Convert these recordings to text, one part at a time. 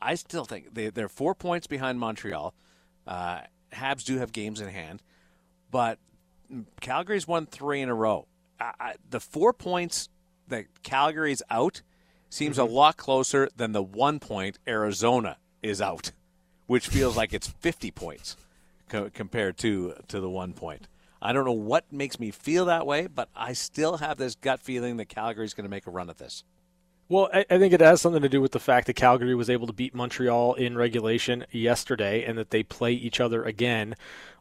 I still think they, they're four points behind Montreal. Uh, Habs do have games in hand, but Calgary's won three in a row. I, I, the four points that Calgary's out seems mm-hmm. a lot closer than the one point Arizona is out, which feels like it's 50 points co- compared to to the one point. I don't know what makes me feel that way, but I still have this gut feeling that Calgary's going to make a run at this. Well, I, I, think it has something to do with the fact that Calgary was able to beat Montreal in regulation yesterday and that they play each other again.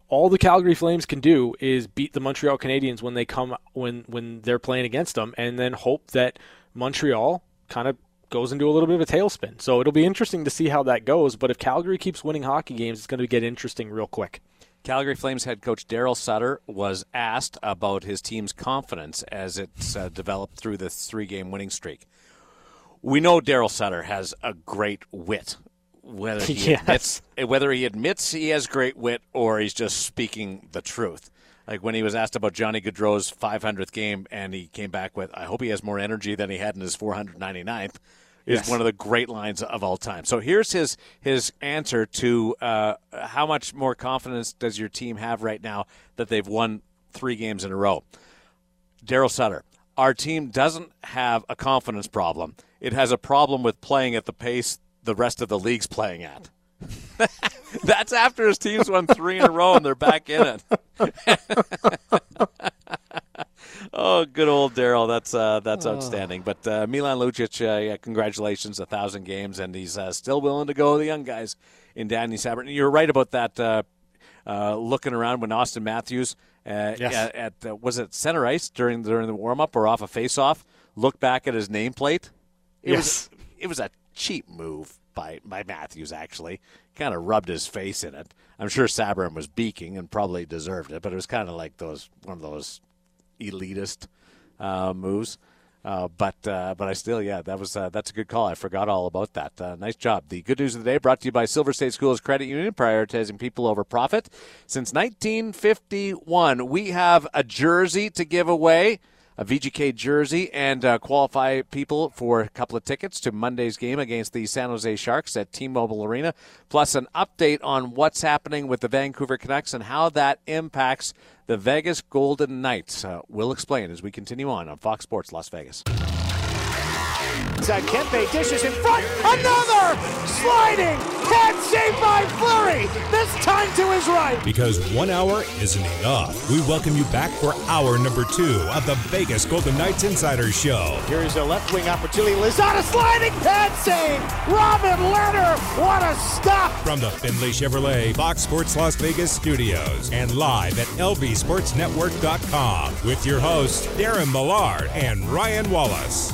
All the Calgary Flames can do is beat the Montreal Canadiens when they come when when they're playing against them and then hope that Montreal kind of goes into a little bit of a tailspin. So it'll be interesting to see how that goes, but if Calgary keeps winning hockey games, it's going to get interesting real quick. Calgary Flames head coach Daryl Sutter was asked about his team's confidence as it's uh, developed through the three game winning streak we know Daryl Sutter has a great wit. Whether he yes. admits whether he admits he has great wit or he's just speaking the truth. Like when he was asked about Johnny Gaudreau's 500th game, and he came back with, "I hope he has more energy than he had in his 499th." Is yes. one of the great lines of all time. So here's his his answer to uh, how much more confidence does your team have right now that they've won three games in a row? Daryl Sutter, our team doesn't have a confidence problem it has a problem with playing at the pace the rest of the league's playing at. That's after his team's won three in a row and they're back in it. oh, good old Daryl. That's uh, that's oh. outstanding. But uh, Milan Lucic, uh, yeah, congratulations, a thousand games, and he's uh, still willing to go. The young guys in Danny Sabert. You're right about that. Uh, uh, looking around when Auston Matthews yes. at, at was it center ice during during the warm up or off a face off, looked back at his nameplate it yes. was it was a cheap move by by Matthews. Actually, kind of rubbed his face in it. I'm sure Sabourin was beaking and probably deserved it, but it was kind of like those one of those elitist uh, moves. Uh, but uh, but I still yeah that was uh, that's a good call. I forgot all about that. Uh, nice job. The good news of the day brought to you by Silver State Schools Credit Union, prioritizing people over profit since 1951. We have a jersey to give away a VGK jersey and uh, qualify people for a couple of tickets to Monday's game against the San Jose Sharks at T-Mobile Arena, plus an update on what's happening with the Vancouver Canucks and how that impacts the Vegas Golden Knights. Uh, we'll explain as we continue on on Fox Sports Las Vegas. Kempe dishes in front. Another sliding head saved by Fleury. This time to his right. Because one hour isn't enough. We welcome you back for hour number two of the Vegas Golden Knights Insider Show. Here's a left wing opportunity. Lozada sliding head save. Robin Lehner. What a stop. From the Findlay Chevrolet Fox Sports Las Vegas studios and live at lvsportsnetwork.com with your hosts Darren Millard and Ryan Wallace.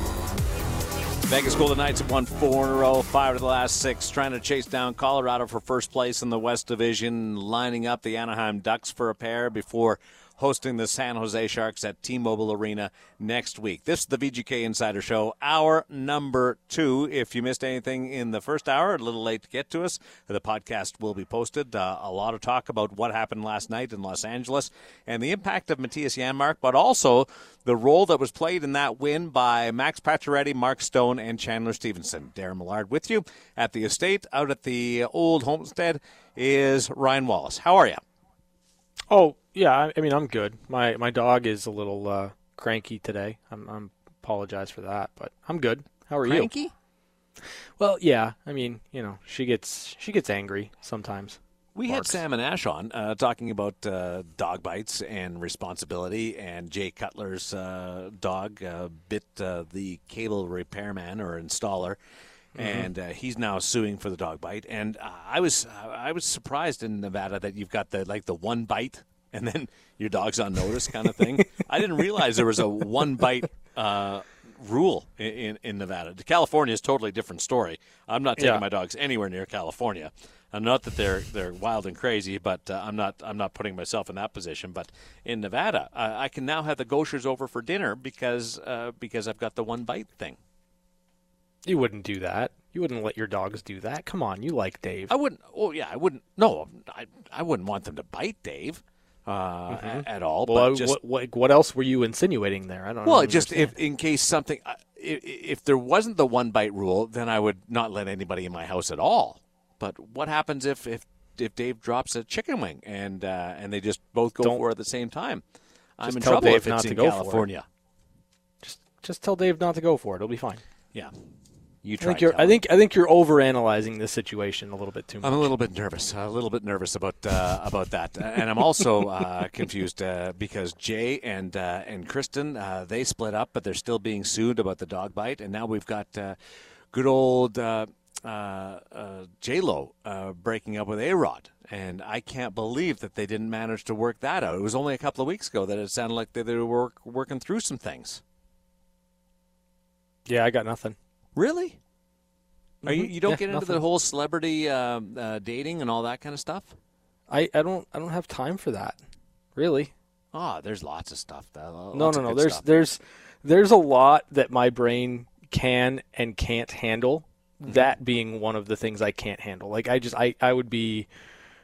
Vegas Golden Knights have won four in a row, five of the last six, trying to chase down Colorado for first place in the West Division, lining up the Anaheim Ducks for a pair before hosting the San Jose Sharks at T-Mobile Arena next week. This is the VGK Insider Show, hour number two. If you missed anything in the first hour, a little late to get to us, the podcast will be posted. Uh, a lot of talk about what happened last night in Los Angeles and the impact of Mattias Janmark, but also the role that was played in that win by Max Pacioretty, Mark Stone, and Chandler Stephenson. Darren Millard with you at the estate out at the old homestead is Ryan Wallace. How are you? Oh, yeah, I mean, I'm good. My my dog is a little uh, cranky today. I'm, I'm apologize for that, but I'm good. How are cranky? you? Cranky? Well, yeah. I mean, you know, she gets she gets angry sometimes. We Barks. had Sam and Ash on uh, talking about uh, dog bites and responsibility, and Jay Cutler's uh, dog uh, bit uh, the cable repairman or installer, mm-hmm. and uh, he's now suing for the dog bite. And I was I was surprised in Nevada that you've got the like the one bite and then your dog's on notice kind of thing. I didn't realize there was a one bite uh, rule in, in, Nevada. California is totally different story. I'm not taking yeah. my dogs anywhere near California. Uh, not that they're they're wild and crazy, but uh, I'm not I'm not putting myself in that position. But in Nevada, uh, I can now have the Goshers over for dinner because uh, because I've got the one bite thing. You wouldn't do that. You wouldn't let your dogs do that. Come on, you like Dave. I wouldn't. Oh yeah, I wouldn't. No, I I wouldn't want them to bite Dave uh, mm-hmm. at all. Well, just, what, what, what else were you insinuating there? I don't. Well, just if in case something, uh, if there wasn't the one bite rule, then I would not let anybody in my house at all. But what happens if if, if Dave drops a chicken wing and uh, and they just both go Don't- for it at the same time? I'm in trouble Dave if it's not to in go for it. California. Just just tell Dave not to go for it. It'll be fine. Yeah, you I think you're. I think I think you're overanalyzing this situation a little bit too much. I'm a little bit nervous, a little bit nervous about uh, about that, and I'm also uh, confused uh, because Jay and uh, and Kristen uh, they split up, but they're still being sued about the dog bite, and now we've got uh, good old uh, uh, uh, J Lo uh, breaking up with A Rod, and I can't believe that they didn't manage to work that out. It was only a couple of weeks ago that it sounded like they, they were work, working through some things. yeah, I got nothing. Really? Are you, Mhm. you don't Yeah, get into nothing. the whole celebrity uh, uh, dating and all that kind of stuff? I, I don't I don't have time for that. Really. Oh, there's lots of stuff. Though. No, Lots no, of no. There's stuff. there's there's a lot that my brain can and can't handle. Mm-hmm. That being one of the things I can't handle. Like I just I I would be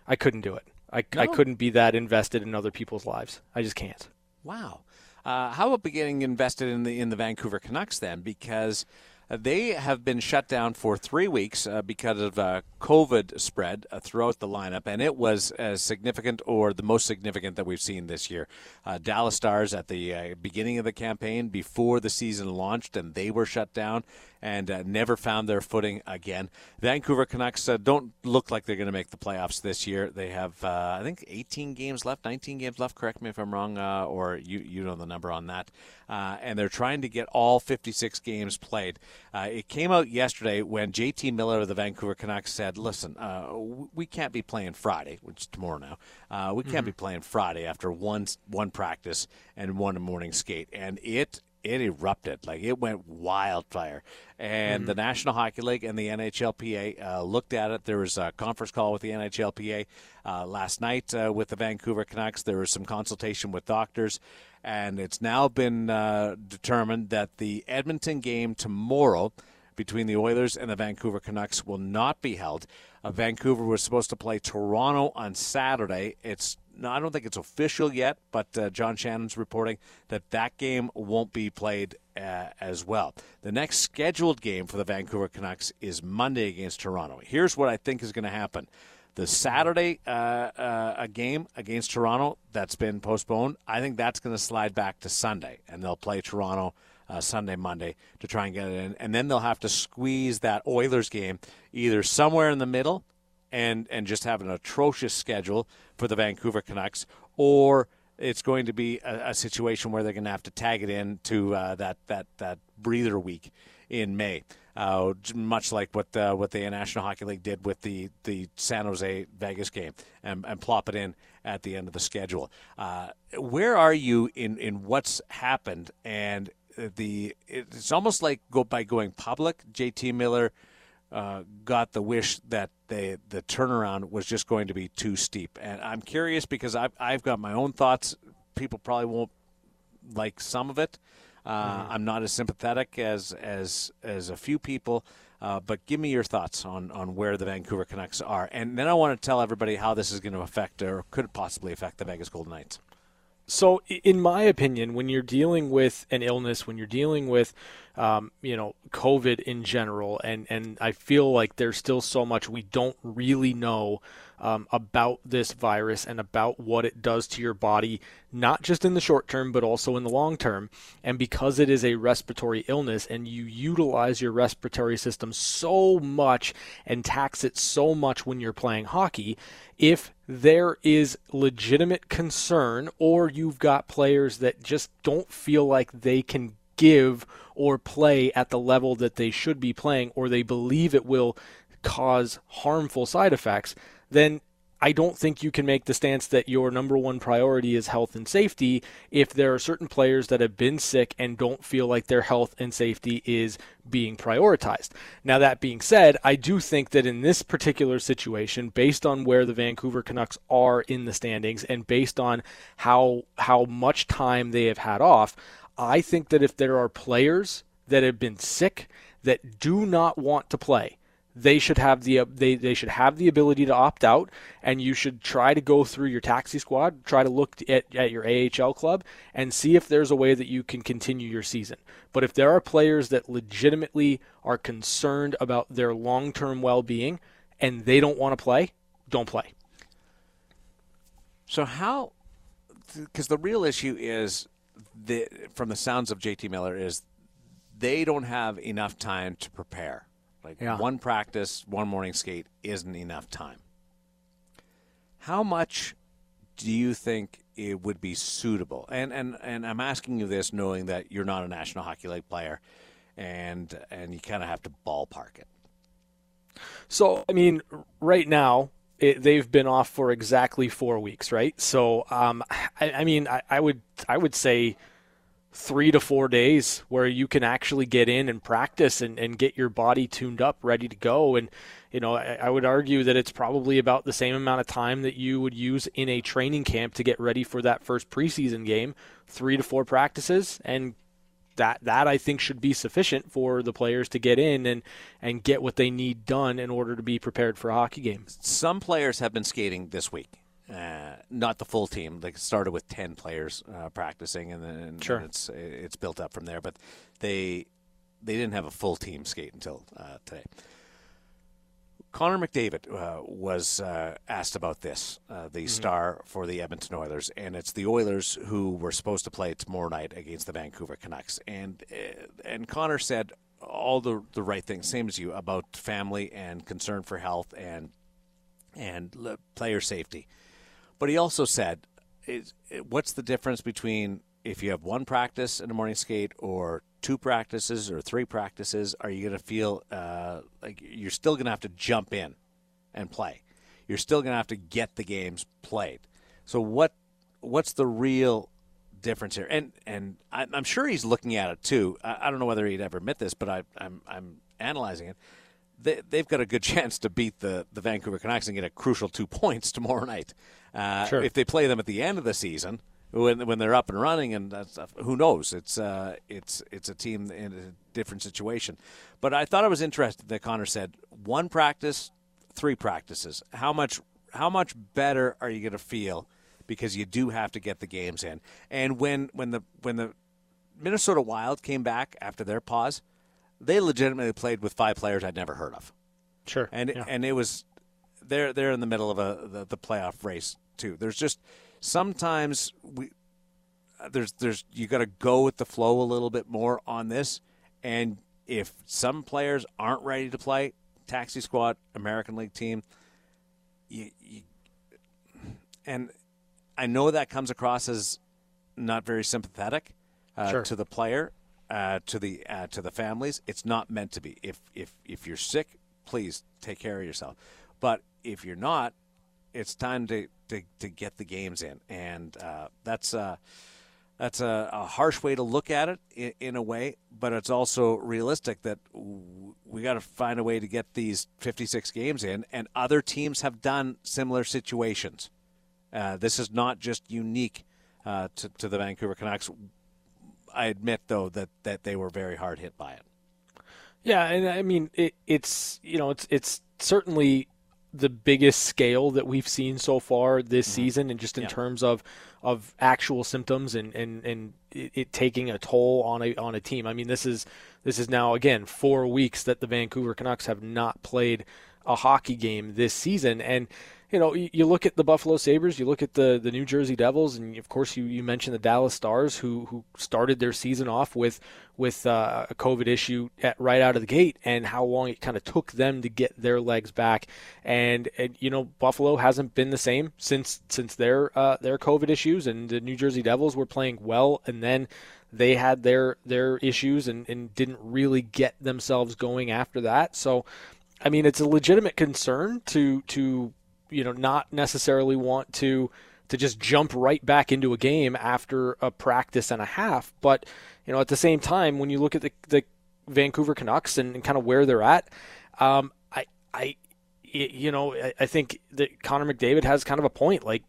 I couldn't do it. I, I couldn't be that invested in other people's lives. I just can't. Wow. Uh, how about getting invested in the in the Vancouver Canucks then? Because they have been shut down for three weeks uh, because of uh, COVID spread uh, throughout the lineup, and it was as significant or the most significant that we've seen this year. Uh, Dallas Stars at the uh, beginning of the campaign, before the season launched, and they were shut down and uh, never found their footing again. Vancouver Canucks don't look like they're going to make the playoffs this year. They have, I think, 18 games left, 19 games left. Correct me if I'm wrong, or you you know the number on that. And they're trying to get all 56 games played. Uh, it came out yesterday when JT Miller of the Vancouver Canucks said, "Listen, uh, we can't be playing Friday, which is tomorrow now. Uh, we can't be playing Friday after one one practice and one morning skate." And it it erupted. Like it went wildfire. And the national hockey league and the nhlpa uh, looked at it. There was a conference call with the nhlpa uh, last night uh, with the vancouver canucks. There was some consultation with doctors and it's now been uh, determined that the edmonton game tomorrow between the Oilers and the Vancouver Canucks will not be held. Uh, Vancouver was supposed to play Toronto on Saturday. It's no, I don't think it's official yet, but uh, John Shannon's reporting that that game won't be played uh, as well. The next scheduled game for the Vancouver Canucks is Monday against Toronto. Here's what I think is going to happen. The Saturday uh, uh, a game against Toronto that's been postponed, I think that's going to slide back to Sunday, and they'll play Toronto uh, Sunday, Monday to try and get it in, and then they'll have to squeeze that Oilers game either somewhere in the middle, and and just have an atrocious schedule for the Vancouver Canucks, or it's going to be a, a situation where they're going to have to tag it in to uh, that that that breather week in May. Uh, much like what the, what the National Hockey League did with the, the San Jose Vegas game, and, and plop it in at the end of the schedule. Uh, where are you in, in what's happened? And the it's almost like go by going public. JT Miller uh, got the wish that they the turnaround was just going to be too steep, and I'm curious because I've I've got my own thoughts. People probably won't like some of it. Uh, I'm not as sympathetic as as as a few people, uh, but give me your thoughts on on where the Vancouver Canucks are, and then I want to tell everybody how this is going to affect or could possibly affect the Vegas Golden Knights. So, in my opinion, when you're dealing with an illness, when you're dealing with, um, you know, COVID in general, and, and I feel like there's still so much we don't really know um, about this virus and about what it does to your body, not just in the short term, but also in the long term. And because it is a respiratory illness and you utilize your respiratory system so much and tax it so much when you're playing hockey, if there is legitimate concern or you've got players that just don't feel like they can give or play at the level that they should be playing or they believe it will cause harmful side effects, then I don't think you can make the stance that your number one priority is health and safety if there are certain players that have been sick and don't feel like their health and safety is being prioritized. Now, that being said, I do think that in this particular situation, based on where the Vancouver Canucks are in the standings and based on how how much time they have had off, I think that if there are players that have been sick that do not want to play, they should have the they, they should have the ability to opt out and you should try to go through your taxi squad try to look at, at your AHL club and see if there's a way that you can continue your season. But if there are players that legitimately are concerned about their long-term well-being and they don't want to play don't play. So how because the real issue is the from the sounds of JT Miller is they don't have enough time to prepare like yeah. one practice, one morning skate isn't enough time. How much do you think it would be suitable? And and and I'm asking you this knowing that you're not a National Hockey League player and and you kind of have to ballpark it. So, I mean, right now, it, they've been off for exactly four weeks, right? So, um, I, I mean, I, I would I would say three to four days where you can actually get in and practice and, and get your body tuned up, ready to go. And, you know, I, I, would argue that it's probably about the same amount of time that you would use in a training camp to get ready for that first preseason game, three to four practices. And that, that I think should be sufficient for the players to get in and, and get what they need done in order to be prepared for a hockey game. Some players have been skating this week. Uh, not the full team. They started with ten players uh, practicing, and then sure. and it's it's built up from there. But they they didn't have a full team skate until uh, today. Connor McDavid uh, was uh, asked about this, uh, the mm-hmm. star for the Edmonton Oilers, and it's the Oilers who were supposed to play tomorrow night against the Vancouver Canucks, and and Connor said all the the right things, same as you, about family and concern for health and and player safety. But he also said, what's the difference between if you have one practice in a morning skate or two practices or three practices? Are you going to feel uh, like you're still going to have to jump in and play? You're still going to have to get the games played. So what what's the real difference here? And and I'm sure he's looking at it too. I, don't know whether he'd ever admit this, but I, I'm I'm analyzing it they, have got a good chance to beat the, the Vancouver Canucks and get a crucial two points tomorrow night. Uh, sure. If they play them at the end of the season, when when they're up and running and who knows? It's uh, it's it's a team in a different situation. But I thought it was interesting that Connor said one practice, three practices. How much how much better are you going to feel because you do have to get the games in? And when when the when the Minnesota Wild came back after their pause they legitimately played with five players I'd never heard of. Sure. And yeah. and it was they're they're in the middle of a the, the playoff race too. There's just sometimes we there's there's you got to go with the flow a little bit more on this and if some players aren't ready to play taxi squad American League team you, you, and I know that comes across as not very sympathetic uh, sure. to the player uh, to the uh, to the families. It's not meant to be. If if if you're sick, please take care of yourself. But if you're not, it's time to to, to get the games in, and uh, that's uh, that's a, a, harsh way to look at it in, in, a way, but it's also realistic that we got to find a way to get these 56 games in, and other teams have done similar situations. Uh, this is not just unique to, to the Vancouver Canucks. I admit though that that they were very hard hit by it. Yeah, and I mean it, it's you know it's it's certainly the biggest scale that we've seen so far this mm-hmm. season, and just in yeah. terms of of actual symptoms and and and it, it, taking a toll on a on a team. I mean, this is this is now again four weeks that the Vancouver Canucks have not played a hockey game this season, and you know, you, look at the Buffalo Sabres, you look at the, the New Jersey Devils, and of course you, you mentioned the Dallas Stars, who who started their season off with with uh, a COVID issue at, right out of the gate, and how long it kind of took them to get their legs back. And, and you know, Buffalo hasn't been the same since since their uh, their COVID issues, and the New Jersey Devils were playing well, and then they had their their issues and, and didn't really get themselves going after that. So. I mean, it's a legitimate concern to to you know not necessarily want to to just jump right back into a game after a practice and a half. But you know, at the same time, when you look at the, the Vancouver Canucks and, and kind of where they're at, um, I I you know I think that Connor McDavid has kind of a point. Like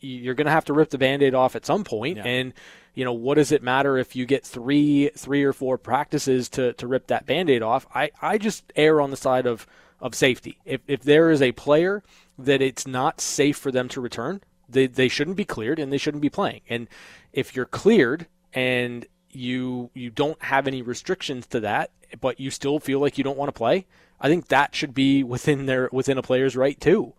you're going to have to rip the band-aid off at some point, yeah. and you know what does it matter if you get three three or four practices to to rip that band-aid off? I I just err on the side of of safety. If if there is a player that it's not safe for them to return, they they shouldn't be cleared and they shouldn't be playing. And if you're cleared and you you don't have any restrictions to that, but you still feel like you don't want to play, I think that should be within their within a player's right too.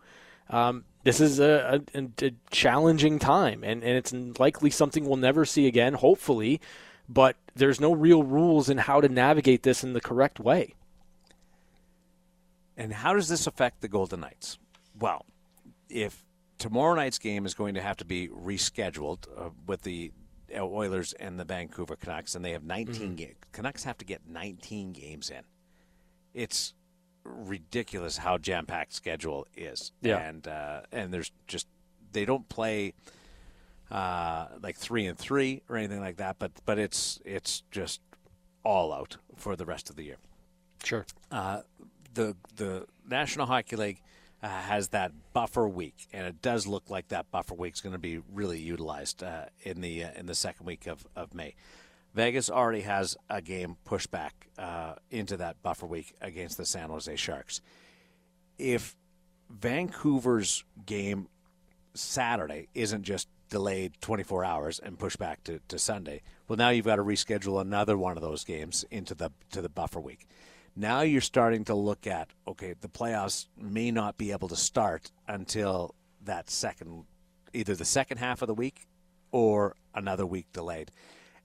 Um, this is a, a, a, challenging time, and, and it's likely something we'll never see again, hopefully, but there's no real rules in how to navigate this in the correct way. And how does this affect the Golden Knights? Well, if tomorrow night's game is going to have to be rescheduled uh, with the Oilers and the Vancouver Canucks, and they have 19 mm-hmm. games. Canucks have to get 19 games in. It's ridiculous how jam packed schedule is. Yeah. And uh, and there's just they don't play uh, like three and three or anything like that, but but it's it's just all out for the rest of the year. Sure. Uh, the the National Hockey League uh, has that buffer week, and it does look like that buffer week is going to be really utilized uh, in the uh, in the second week of, of May. Vegas already has a game pushed back uh, into that buffer week against the San Jose Sharks. If Vancouver's game Saturday isn't just delayed 24 hours and pushed back to, to Sunday, well, now you've got to reschedule another one of those games into the to the buffer week. Now you're starting to look at okay, the playoffs may not be able to start until that second, either the second half of the week or another week delayed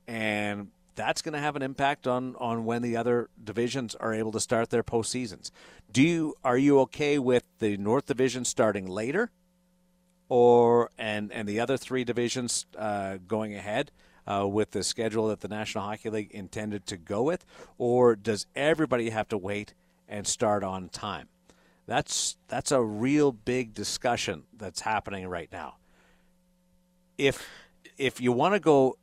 and that's going to have an impact on on when the other divisions are able to start their postseasons. Do you are you okay with the North Division starting later, or and and the other three divisions uh, going ahead? Uh, with the schedule that the National Hockey League intended to go with, or does everybody have to wait and start on time? That's that's a real big discussion that's happening right now. If if you want to go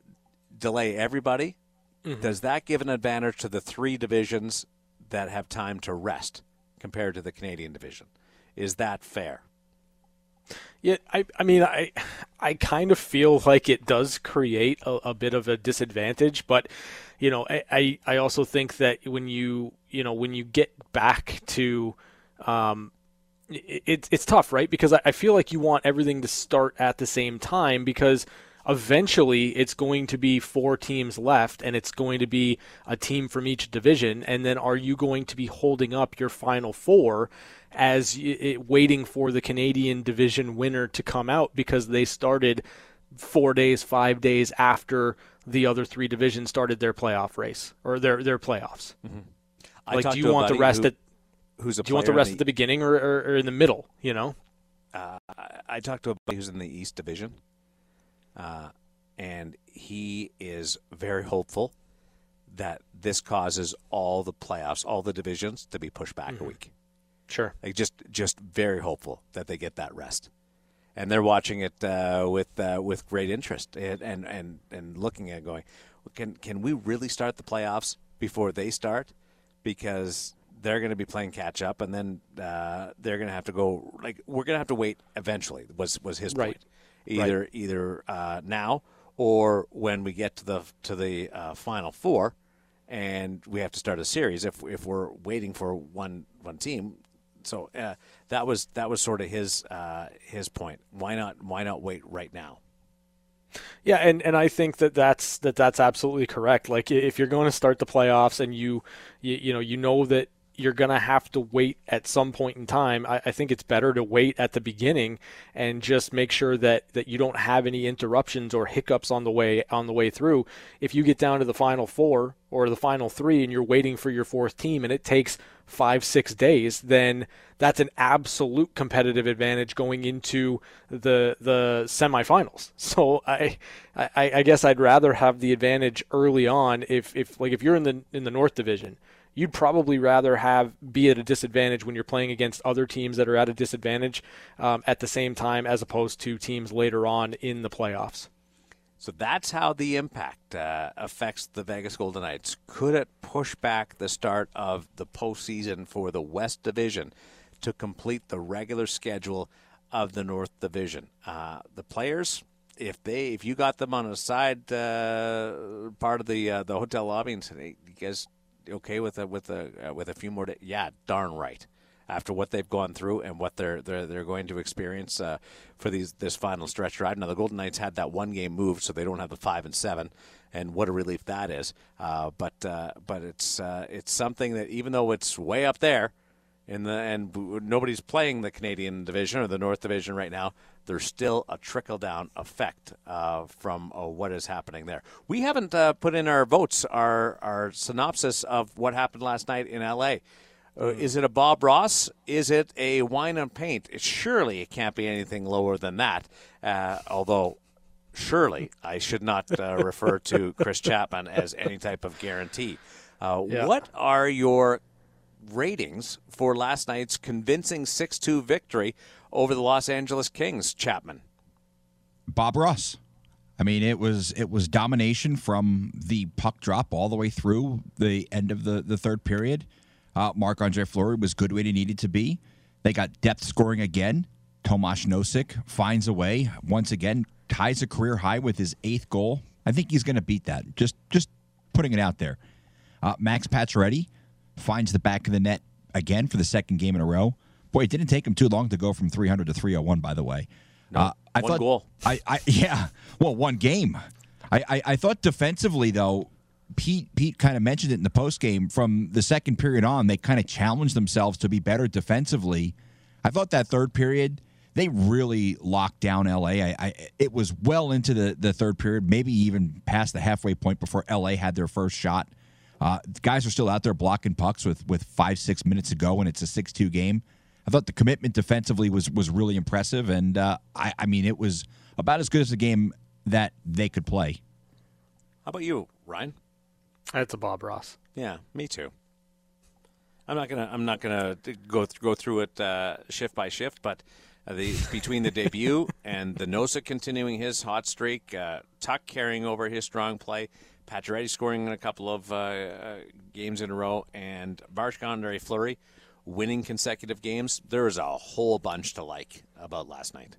delay everybody, mm-hmm. does that give an advantage to the three divisions that have time to rest compared to the Canadian division? Is that fair? Yeah, I, I mean, I, I kind of feel like it does create a, a bit of a disadvantage, but, you know, I, I, I also think that when you, you know, when you get back to, um, it, it's tough, right? Because I, I feel like you want everything to start at the same time because eventually it's going to be four teams left and it's going to be a team from each division and then are you going to be holding up your final four as it, waiting for the Canadian division winner to come out because they started 4 days 5 days after the other three divisions started their playoff race or their their playoffs mm-hmm. like do you want the rest who, at who's a do you want the rest the, at the beginning or, or, or, in the middle you know uh, I talked to a buddy who's in the East Division, uh, and he is very hopeful that this causes all the playoffs, all the divisions to be pushed back mm-hmm. a week. Sure. Like just just very hopeful that they get that rest. And they're watching it uh, with uh, with great interest and, and, and, and looking at going, can can we really start the playoffs before they start? Because they're going to be playing catch up, and then uh, they're going to have to go. Like we're going to have to wait eventually. Was was his right. point? either right. either uh, now or when we get to the to the uh, final four, and we have to start a series if if we're waiting for one one team. So uh, that was that was sort of his uh, his point. Why not why not wait right now? Yeah, and, and I think that that's that that's absolutely correct. Like if you're going to start the playoffs and you, you you know you know that you're going to have to wait at some point in time. I, I, think it's better to wait at the beginning and just make sure that, that you don't have any interruptions or hiccups on the way on the way through. If you get down to the final four or the final three and you're waiting for your fourth team and it takes five six days, then that's an absolute competitive advantage going into the the semifinals. So I, I I guess I'd rather have the advantage early on if if like if you're in the in the North Division you'd probably rather have be at a disadvantage when you're playing against other teams that are at a disadvantage um, at the same time as opposed to teams later on in the playoffs. So that's how the impact uh, affects the Vegas Golden Knights. Could it push back the start of the postseason for the West Division to complete the regular schedule of the North Division? Uh, the players, if they, if you got them on a side uh, part of the uh, the hotel lobby and said, "Hey, you guys okay with a with a uh, with a few more days? Yeah, darn right. after what they've gone through and what they're they're, they're going to experience uh, for these this final stretch ride. Now the Golden Knights had that one game moved, so they don't have the five and seven, and what a relief that is. Uh, but uh, but it's uh, it's something that even though it's way up there in the and nobody's playing the Canadian division or the North Division right now. There's still a trickle down effect uh, from uh, what is happening there. We haven't uh, put in our votes, our our synopsis of what happened last night in L.A. Uh, is it a Bob Ross? Is it a wine and paint? It, surely it can't be anything lower than that. Uh, although, surely I should not uh, refer to Chris Chapman as any type of guarantee. Uh, Yeah. What are your ratings for last night's convincing 6 2 victory over the Los Angeles Kings, Chapman? Bob Ross. I mean, it was it was domination from the puck drop all the way through the end of the, the third period. Uh, Marc Andre Fleury was good when he needed to be. They got depth scoring again. Tomas Nosek finds a way once again, ties a career high with his eighth goal. I think he's going to beat that. Just just putting it out there. Uh, Max Pacioretty finds the back of the net again for the second game in a row. Boy, it didn't take him too long to go from 300 to 301. By the way, uh, I one thought, goal. I, I yeah, well, one game. I, I, I thought defensively though, Pete Pete kind of mentioned it in the post game. From the second period on, they kind of challenged themselves to be better defensively. I thought that third period they really locked down LA. I, I it was well into the the third period, maybe even past the halfway point before LA had their first shot. Uh, guys are still out there blocking pucks with with five six minutes to go, and it's a six two game. I thought the commitment defensively was was really impressive, and uh, I, I mean it was about as good as a game that they could play. How about you, Ryan? That's a Bob Ross. Yeah, me too. I'm not gonna. I'm not gonna go th- go through it uh, shift by shift, but uh, the between the debut and the Nosa continuing his hot streak, uh, Tuch carrying over his strong play, Pacioretty scoring in a couple of uh, uh, games in a row, and Marc-Andre Fleury winning consecutive games. There was a whole bunch to like about last night.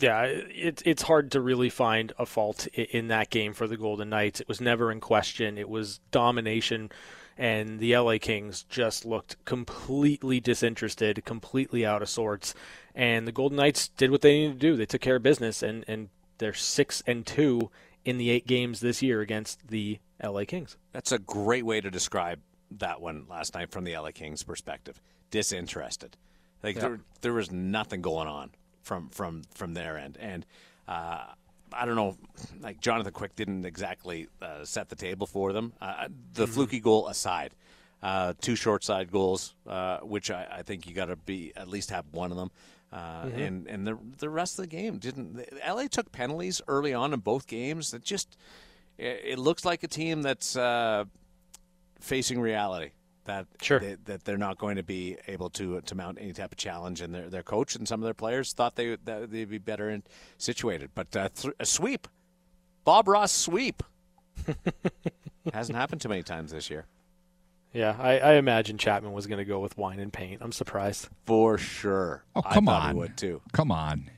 Yeah, it's it's hard to really find a fault in that game for the Golden Knights. It was never in question. It was domination, and the LA Kings just looked completely disinterested, completely out of sorts. And the Golden Knights did what they needed to do. They took care of business, and and they're six and two in the eight games this year against the LA Kings. That's a great way to describe that one last night from the LA Kings perspective. Disinterested. Like there, there was nothing going on from from from their end, and uh, I don't know. Like Jonathan Quick didn't exactly uh, set the table for them. Uh, the fluky goal aside, uh, two short side goals, uh, which I, I think you got to be at least have one of them. Uh, And and the the rest of the game didn't. LA took penalties early on in both games. That just it, it looks like a team that's uh, facing reality that Sure. they, that they're not going to be able to to mount any type of challenge, and their their coach and some of their players thought they that they'd be better in, situated. But uh, th- a sweep, Bob Ross sweep, hasn't happened too many times this year. Yeah, I, I imagine Chapman was going to go with wine and paint. I'm surprised. For sure. Oh come thought on, he would too. come on.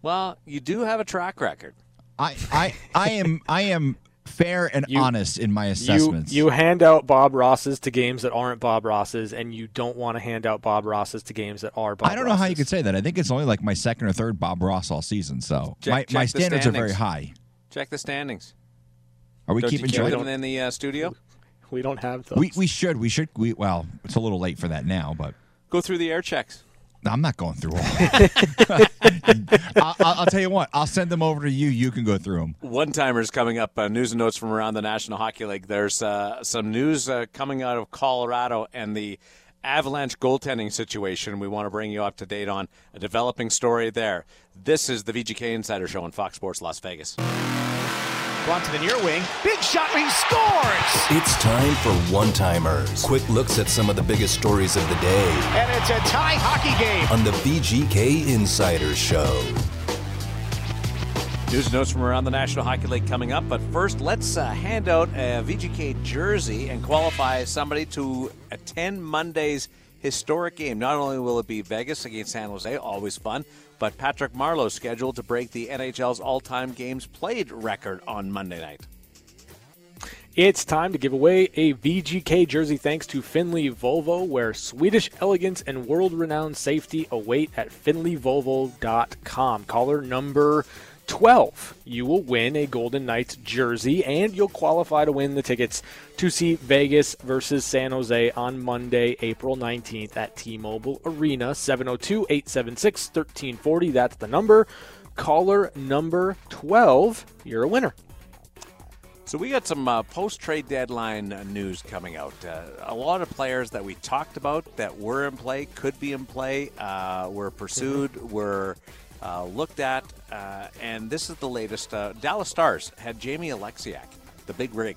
Well, you do have a track record. I I I am I am fair and You- honest in my assessments. you hand out Bob Rosses to games that aren't Bob Rosses, and you don't want to hand out Bob Rosses to games that are Bob I don't know how you Rosses. could say that. I think it's only like my second or third Bob Ross all season. So Check- my, check my standards are very high. Check the standings. Are we Don't keeping you keep track? them in the uh, studio? We don't have those. We we should we should we well it's a little late for that now, but Go through the air checks. I'm not going through all. I'll, I'll, I'll tell you what. I'll send them over to you. You can go through them. One timers coming up. Uh, news and notes from around the National Hockey League. There's uh, some news uh, coming out of Colorado and the Avalanche goaltending situation. We want to bring you up to date on a developing story there. This is the VGK Insider Show on Fox Sports Las Vegas. Blunt to the near wing. Big shot. He scores. It's time for one timers. Quick looks at some of the biggest stories of the day And it's a tie hockey game. on the VGK Insider Show. News and notes from around the National Hockey League coming up. But first, let's uh, hand out a VGK jersey and qualify somebody to attend Monday's historic game. Not only will it be Vegas against San Jose, always fun, but Patrick Marleau scheduled to break the NHL's all-time games played record on Monday night. It's time to give away a VGK jersey thanks to Findlay Volvo, where Swedish elegance and world renowned safety await at findlayvolvo.com. Caller number 12. You will win a Golden Knights jersey and you'll qualify to win the tickets to see Vegas versus San Jose on Monday, April 19th at T Mobile Arena, 702 876 1340. That's the number. Caller number 12. You're a winner. So we got some uh, post-trade deadline uh, news coming out. Uh, a lot of players that we talked about that were in play, could be in play, uh, were pursued, mm-hmm. were uh, looked at, uh, and this is the latest. Dallas Stars had Jamie Oleksiak, the big rig.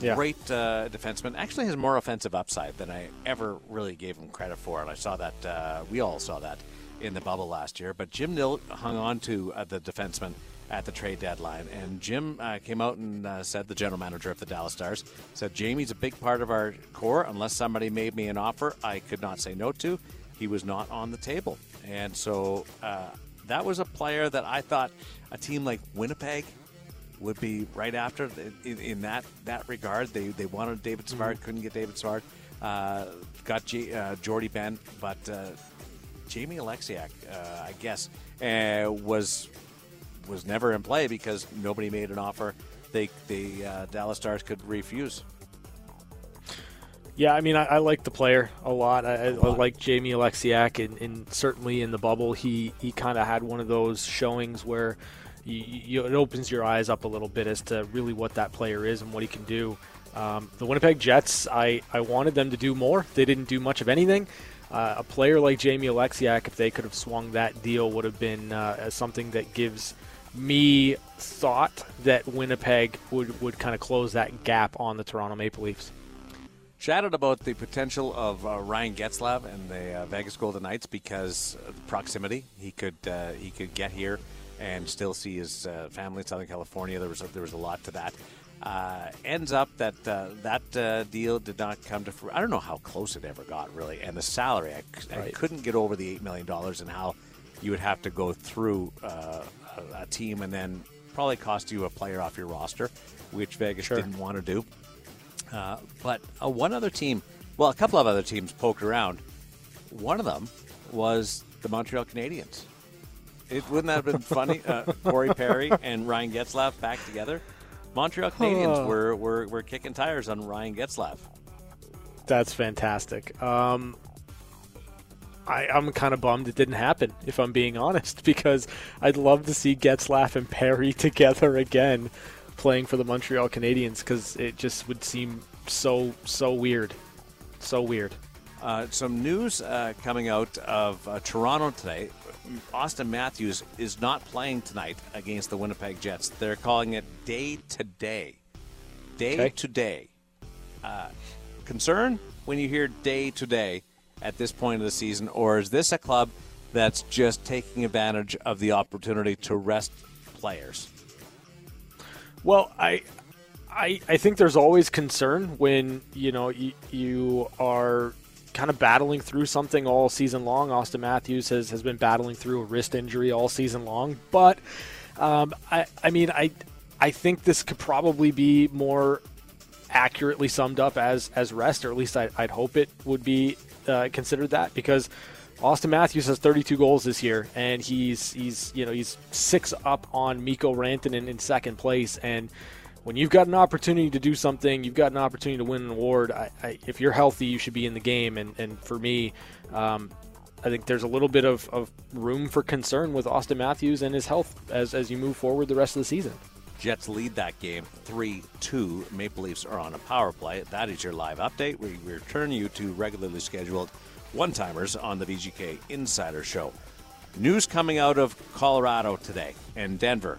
Yeah. Great defenseman. Actually, has more offensive upside than I ever really gave him credit for, and I saw that. we all saw that in the bubble last year. But Jim Nill hung on to the defenseman at the trade deadline. And Jim uh, came out and uh, said, the general manager of the Dallas Stars, said, Jamie's a big part of our core. Unless somebody made me an offer I could not say no to, he was not on the table. And so uh, that was a player that I thought a team like Winnipeg would be right after in, in that, that regard. They, they wanted David Savard, mm-hmm. couldn't get David Savard. Uh, got G, uh, Jordie Benn, but uh, Jamie Oleksiak, I guess, was was never in play because nobody made an offer they the uh, Dallas Stars could refuse. Yeah, I mean, I, I like the player a lot. I, I like Jamie Oleksiak, and, and, certainly in the bubble, he he kind of had one of those showings where you, you, it opens your eyes up a little bit as to really what that player is and what he can do. Um, the Winnipeg Jets, I, I wanted them to do more. They didn't do much of anything. Uh, a player like Jamie Oleksiak, if they could have swung that deal, would have been uh, something that gives me thought that Winnipeg would, would kind of close that gap on the Toronto Maple Leafs. Chatted about the potential of uh, Ryan Getzlaf and the uh, Vegas Golden Knights because of proximity. He could uh, he could get here and still see his uh, family in Southern California. There was a, there was a lot to that. Uh, ends up that uh, that deal did not come to. I don't know how close it ever got really, and the salary I, right. I couldn't get over the eight million dollars and how you would have to go through a, a team and then probably cost you a player off your roster, which Vegas sure. didn't want to do. Uh, but uh, one other team, well, a couple of other teams poked around. One of them was the Montreal Canadiens. It wouldn't that have been funny? Uh, Corey Perry and Ryan Getzlaf back together. Montreal Canadiens were, were were kicking tires on Ryan Getzlaf. That's fantastic. Um, I, am kind of bummed it didn't happen, if I'm being honest, because I'd love to see Getzlaf and Perry together again playing for the Montreal Canadiens because it just would seem so, so weird. So weird. Uh, some news uh, coming out of uh, Toronto today. Auston Matthews is not playing tonight against the Winnipeg Jets. They're calling it day to day. Day okay. to day. Uh, concern when you hear day to day at this point of the season, or is this a club that's just taking advantage of the opportunity to rest players? Well, I, I, I think there's always concern when you know you, you are kind of battling through something all season long. Auston Matthews has, has been battling through a wrist injury all season long, but um, I I mean I I think this could probably be more accurately summed up as as rest, or at least I, would hope it would be uh, considered that because Auston Matthews has 32 goals this year, and he's he's you know he's six up on Mikko Rantanen in second place. And when you've got an opportunity to do something, you've got an opportunity to win an award. I, I, if you're healthy, you should be in the game. And and for me, um, I think there's a little bit of, of room for concern with Auston Matthews and his health as as you move forward the rest of the season. Jets lead that game 3 2. Maple Leafs are on a power play. That is your live update. We return you to regularly scheduled one timers on the VGK Insider Show. News coming out of Colorado today and Denver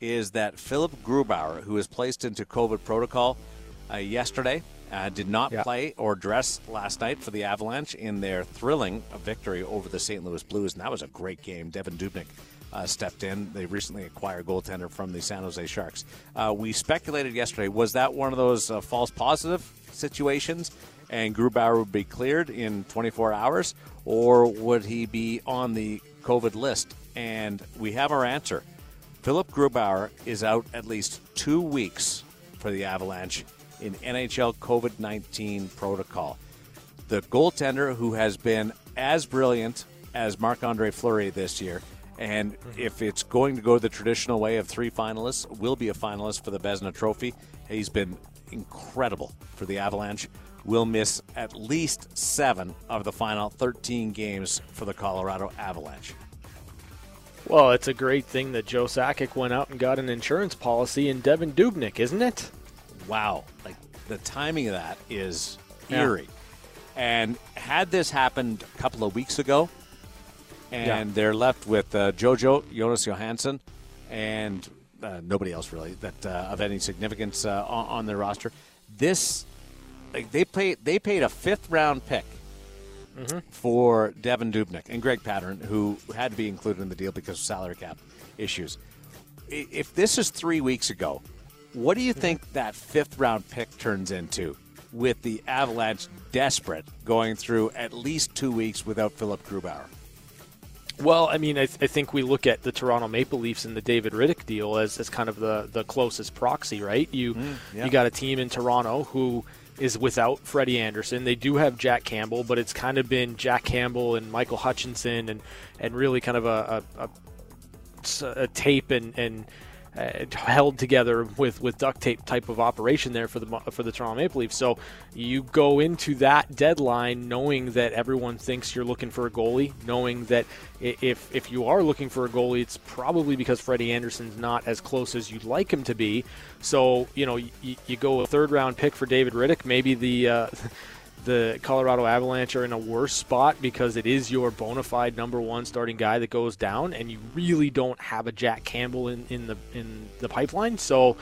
is that Philipp Grubauer, who was placed into COVID protocol uh, yesterday, uh, did not yeah. play or dress last night for the Avalanche in their thrilling victory over the St. Louis Blues. And that was a great game. Devan Dubnyk uh, stepped in. They recently acquired goaltender from the San Jose Sharks. Uh, we speculated yesterday was that one of those uh, false positive situations, and Grubauer would be cleared in 24 hours, or would he be on the COVID list? And we have our answer. Philipp Grubauer is out at least two weeks for the Avalanche in NHL COVID 19 protocol. The goaltender who has been as brilliant as Marc Andre Fleury this year, and mm-hmm. if it's going to go the traditional way of three finalists, will be a finalist for the Vezina Trophy. He's been incredible for the Avalanche. Will miss at least seven of the final 13 games for the Colorado Avalanche. Well, it's a great thing that Joe Sakic went out and got an insurance policy in Devan Dubnyk, isn't it? wow, like the timing of that is Yeah. eerie. And had this happened a couple of weeks ago, and Yeah. they're left with uh, JoJo Jonas Johansson and uh, nobody else really that uh, of any significance uh, on, on their roster. This, like they paid, they paid a fifth round pick for Devan Dubnyk and Greg Pateryn, who had to be included in the deal because of salary cap issues. If this is three weeks ago, what do you think that fifth round pick turns into with the Avalanche desperate going through at least two weeks without Philipp Grubauer? Well, I mean, I, th- I think we look at the Toronto Maple Leafs and the David Rittich deal as, as kind of the, the closest proxy, right? You mm, yeah. you got a team in Toronto who is without Freddie Andersen. They do have Jack Campbell, but it's kind of been Jack Campbell and Michael Hutchinson and, and really kind of a, a, a, a tape and, and uh, held together with, with duct tape type of operation there for the for the Toronto Maple Leafs. So you go into that deadline knowing that everyone thinks you're looking for a goalie, knowing that if if you are looking for a goalie, it's probably because Freddie Andersen's not as close as you'd like him to be. So you know you, you go a third round pick for David Rittich, maybe the. Uh, the Colorado Avalanche are in a worse spot because it is your bona fide number one starting guy that goes down, and you really don't have a Jack Campbell in, in the in the pipeline. So,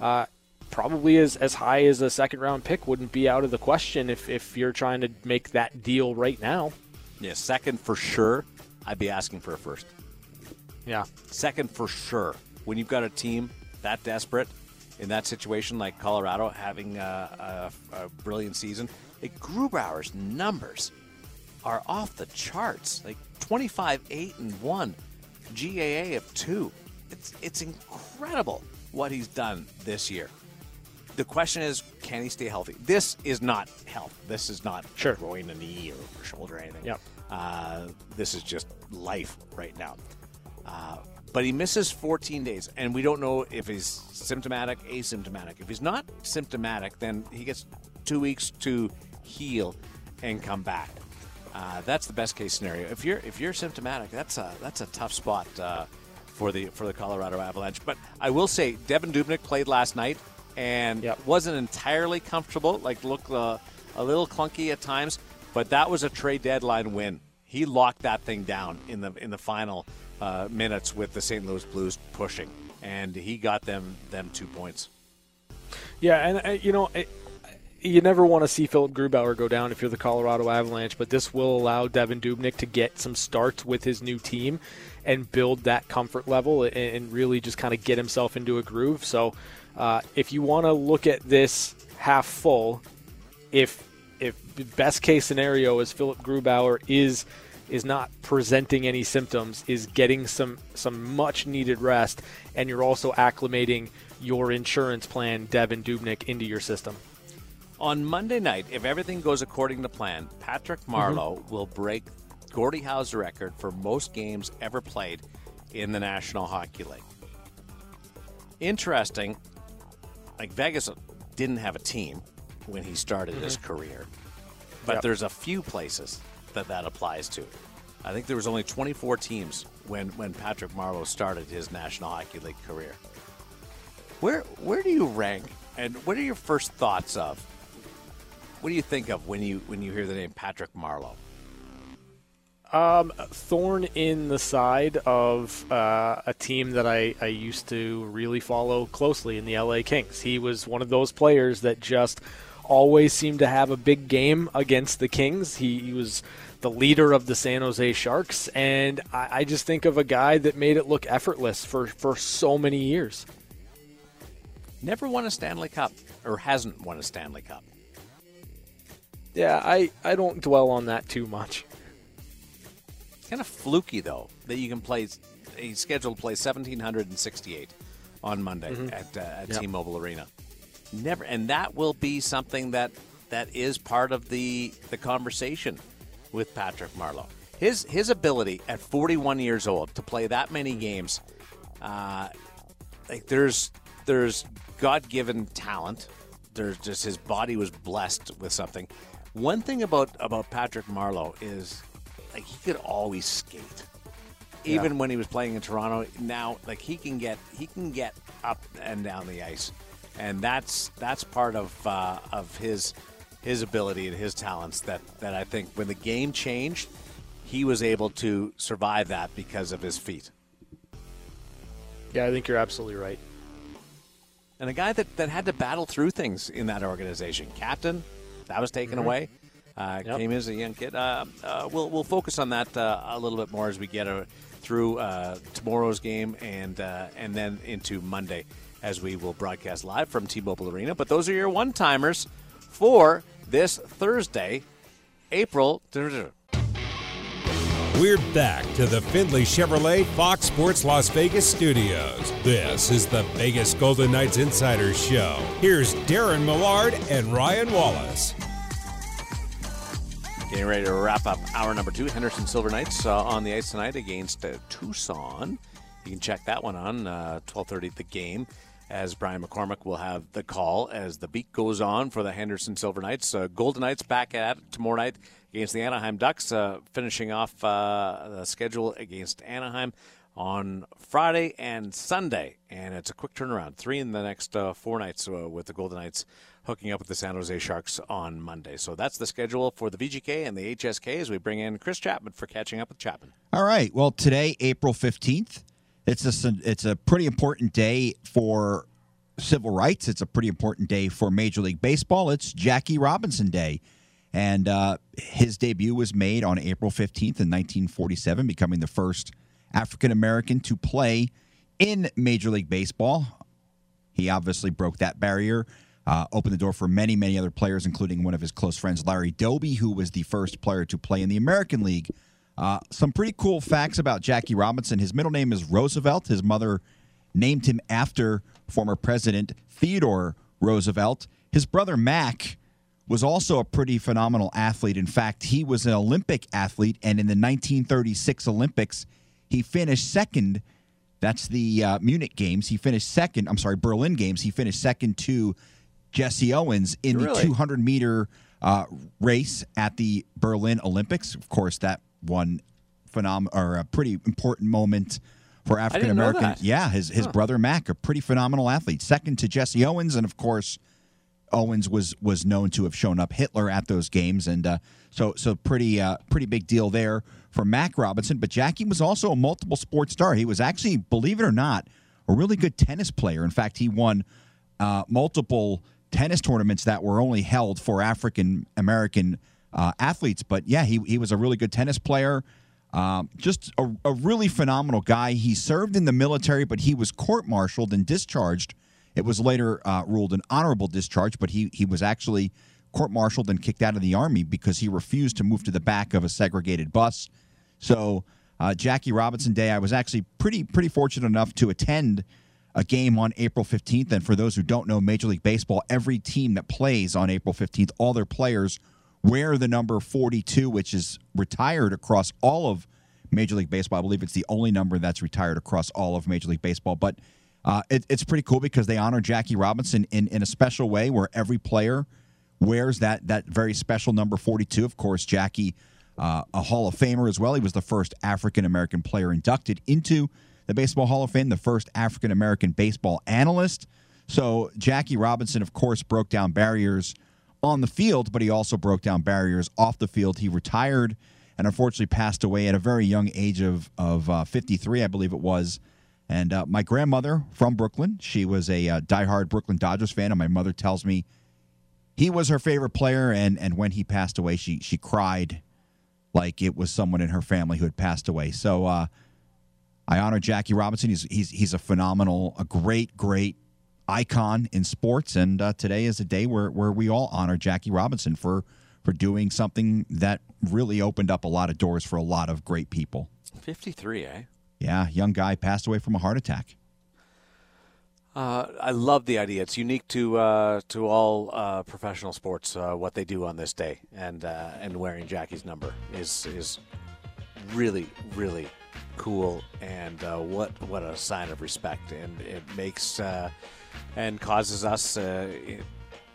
uh, probably as as high as a second round pick wouldn't be out of the question if if you're trying to make that deal right now. Yeah, second for sure. I'd be asking for a first. Yeah, Second for sure. When you've got a team that desperate in that situation, like Colorado having a, a, a brilliant season, like Grubauer's numbers are off the charts. Like 25, 8, and 1, GAA of 2. It's, it's incredible what he's done this year. The question is, can he stay healthy? This is not health. This is not Sure. growing a knee or shoulder or anything. Yep. Uh, this is just life right now. Uh, but he misses 14 days, and we don't know if he's symptomatic, asymptomatic. If he's not symptomatic, then he gets two weeks to heal and come back. Uh, that's the best case scenario. If you're if you're symptomatic, that's a that's a tough spot uh, for the for the Colorado Avalanche. But I will say, Devan Dubnyk played last night and Yep. wasn't entirely comfortable. Like looked uh, a little clunky at times, but that was a trade deadline win. He locked that thing down in the in the final uh, minutes with the St. Louis Blues pushing, and he got them them two points. Yeah, and uh, you know, it, you never want to see Philipp Grubauer go down if you're the Colorado Avalanche, but this will allow Devan Dubnyk to get some starts with his new team and build that comfort level and, really just kind of get himself into a groove. So, uh, if you want to look at this half full, if if best case scenario is Philipp Grubauer is is not presenting any symptoms, is getting some some much needed rest, and you're also acclimating your insurance plan, Devan Dubnyk, into your system. On Monday night, if everything goes according to plan, Patrick mm-hmm. Marleau will break Gordie Howe's record for most games ever played in the National Hockey League. Interesting, like Vegas didn't have a team when he started his mm-hmm. career, but Yep. there's a few places that that applies to. I think there was only 24 teams when when Patrick Marleau started his National Hockey League career. Where where do you rank, and what are your first thoughts of? What do you think of when you when you hear the name Patrick Marleau? Thorn in the side of uh, a team that I, I used to really follow closely in the LA Kings. He was one of those players that just always seemed to have a big game against the Kings. He, he was the leader of the San Jose Sharks, and I, I just think of a guy that made it look effortless for, for so many years. Never won a Stanley Cup, or hasn't won a Stanley Cup. Yeah, I, I don't dwell on that too much. Kind of fluky though that you can play. He's scheduled to play 1768 on Monday at uh, at Yep. T-Mobile Arena. never, and that will be something that that is part of the the conversation with Patrick Marleau. His his ability at 41 years old to play that many games, uh, like there's there's God given talent. There's just his body was blessed with something. One thing about about Patrick Marleau is like he could always skate. Even when he was playing in Toronto, now like he can get he can get up and down the ice, and that's that's part of uh, of his his ability and his talents that that I think when the game changed, he was able to survive that because of his feet. Yeah, I think you're absolutely right. and a guy that, that had to battle through things in that organization. Captain, that was taken away. Uh, Yep. Came as a young kid. Uh, uh, we'll we'll focus on that uh, a little bit more as we get uh, through uh, tomorrow's game and uh, and then into Monday as we will broadcast live from T-Mobile Arena. But those are your one timers for this Thursday, April. We're back to the Findlay Chevrolet Fox Sports Las Vegas studios. This is the Vegas Golden Knights Insider Show. Here's Darren Millard and Ryan Wallace. Getting ready to wrap up hour number two. Henderson Silver Knights uh, on the ice tonight against uh, Tucson. You can check that one on uh, 12:30 the game. As Brian McCormick will have the call as the beat goes on for the Henderson Silver Knights. Uh, Golden Knights back at it tomorrow night against the Anaheim Ducks, uh, finishing off uh, the schedule against Anaheim on Friday and Sunday. And it's a quick turnaround. Three in the next uh, four nights uh, with the Golden Knights hooking up with the San Jose Sharks on Monday. So that's the schedule for the VGK and the HSK as we bring in Chris Chapman for catching up with Chapman. All right. Well, today, April 15th, it's a, it's a pretty important day for civil rights. It's a pretty important day for Major League Baseball. It's Jackie Robinson Day. And uh, his debut was made on April 15th in 1947, becoming the first African American to play in Major League Baseball. He obviously broke that barrier, uh, opened the door for many, many other players, including one of his close friends, Larry Doby, who was the first player to play in the American League. Uh, some pretty cool facts about Jackie Robinson. His middle name is Roosevelt. His mother named him after former President Theodore Roosevelt. His brother Mac was also a pretty phenomenal athlete. In fact, he was an Olympic athlete, and in the 1936 Olympics, he finished second. That's the uh, Munich Games. He finished second. I'm sorry, Berlin Games. He finished second to Jesse Owens in the 200 meter uh, race at the Berlin Olympics. Of course, that one phenom or a pretty important moment for African know American. Yeah, his his brother Mac, a pretty phenomenal athlete, second to Jesse Owens, and of course. Owens was was known to have shown up Hitler at those games, and uh, so so pretty uh, pretty big deal there for Mac Robinson. But Jackie was also a multiple sports star. He was actually, believe it or not, a really good tennis player. In fact, he won uh, multiple tennis tournaments that were only held for African American uh, athletes. But yeah, he he was a really good tennis player. Um, just a, a really phenomenal guy. He served in the military, but he was court-martialed and discharged. It was later uh, ruled an honorable discharge, but he he was actually court-martialed and kicked out of the army because he refused to move to the back of a segregated bus. So uh, Jackie Robinson Day, I was actually pretty pretty fortunate enough to attend a game on April 15th. And for those who don't know Major League Baseball, every team that plays on April 15th, all their players wear the number 42, which is retired across all of Major League Baseball. I believe it's the only number that's retired across all of Major League Baseball. But uh, it, it's pretty cool because they honor Jackie Robinson in, in a special way where every player wears that that very special number 42. Of course, Jackie, uh, a Hall of Famer as well. He was the first African American player inducted into the Baseball Hall of Fame, the first African American baseball analyst. So Jackie Robinson, of course, broke down barriers on the field, but he also broke down barriers off the field. He retired and unfortunately passed away at a very young age of of uh, 53, I believe it was. And uh, my grandmother from Brooklyn, she was a uh, diehard Brooklyn Dodgers fan, and my mother tells me he was her favorite player. And and when he passed away, she she cried like it was someone in her family who had passed away. So uh, I honor Jackie Robinson. He's he's he's a phenomenal, a great great icon in sports. And uh, today is a day where where we all honor Jackie Robinson for for doing something that really opened up a lot of doors for a lot of great people. 53, eh? Yeah, young guy passed away from a heart attack. Uh, I love the idea. It's unique to uh, to all uh, professional sports. Uh, what they do on this day, and uh, and wearing Jackie's number is is really really cool, and uh, what what a sign of respect, and it makes and causes us. It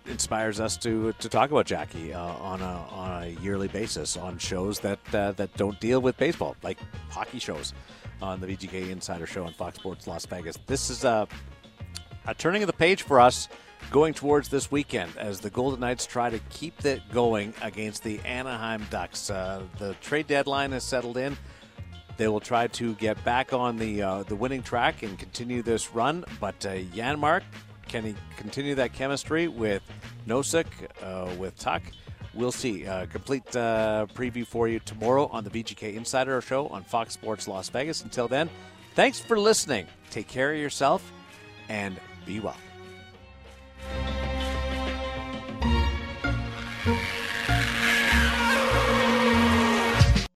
inspires us to to talk about Jackie on a on a yearly basis on shows that that don't deal with baseball, like hockey shows on the VGK Insider Show on Fox Sports Las Vegas. This is a a turning of the page for us going towards this weekend as the Golden Knights try to keep it going against the Anaheim Ducks. Uh, the trade deadline has settled in. They will try to get back on the uh, the winning track and continue this run. But uh, Janmark, can he continue that chemistry with Nosek, uh, with Tuch? We'll see. Uh, complete uh, preview for you tomorrow on the VGK Insider Show on Fox Sports Las Vegas. Until then, thanks for listening. Take care of yourself and be well.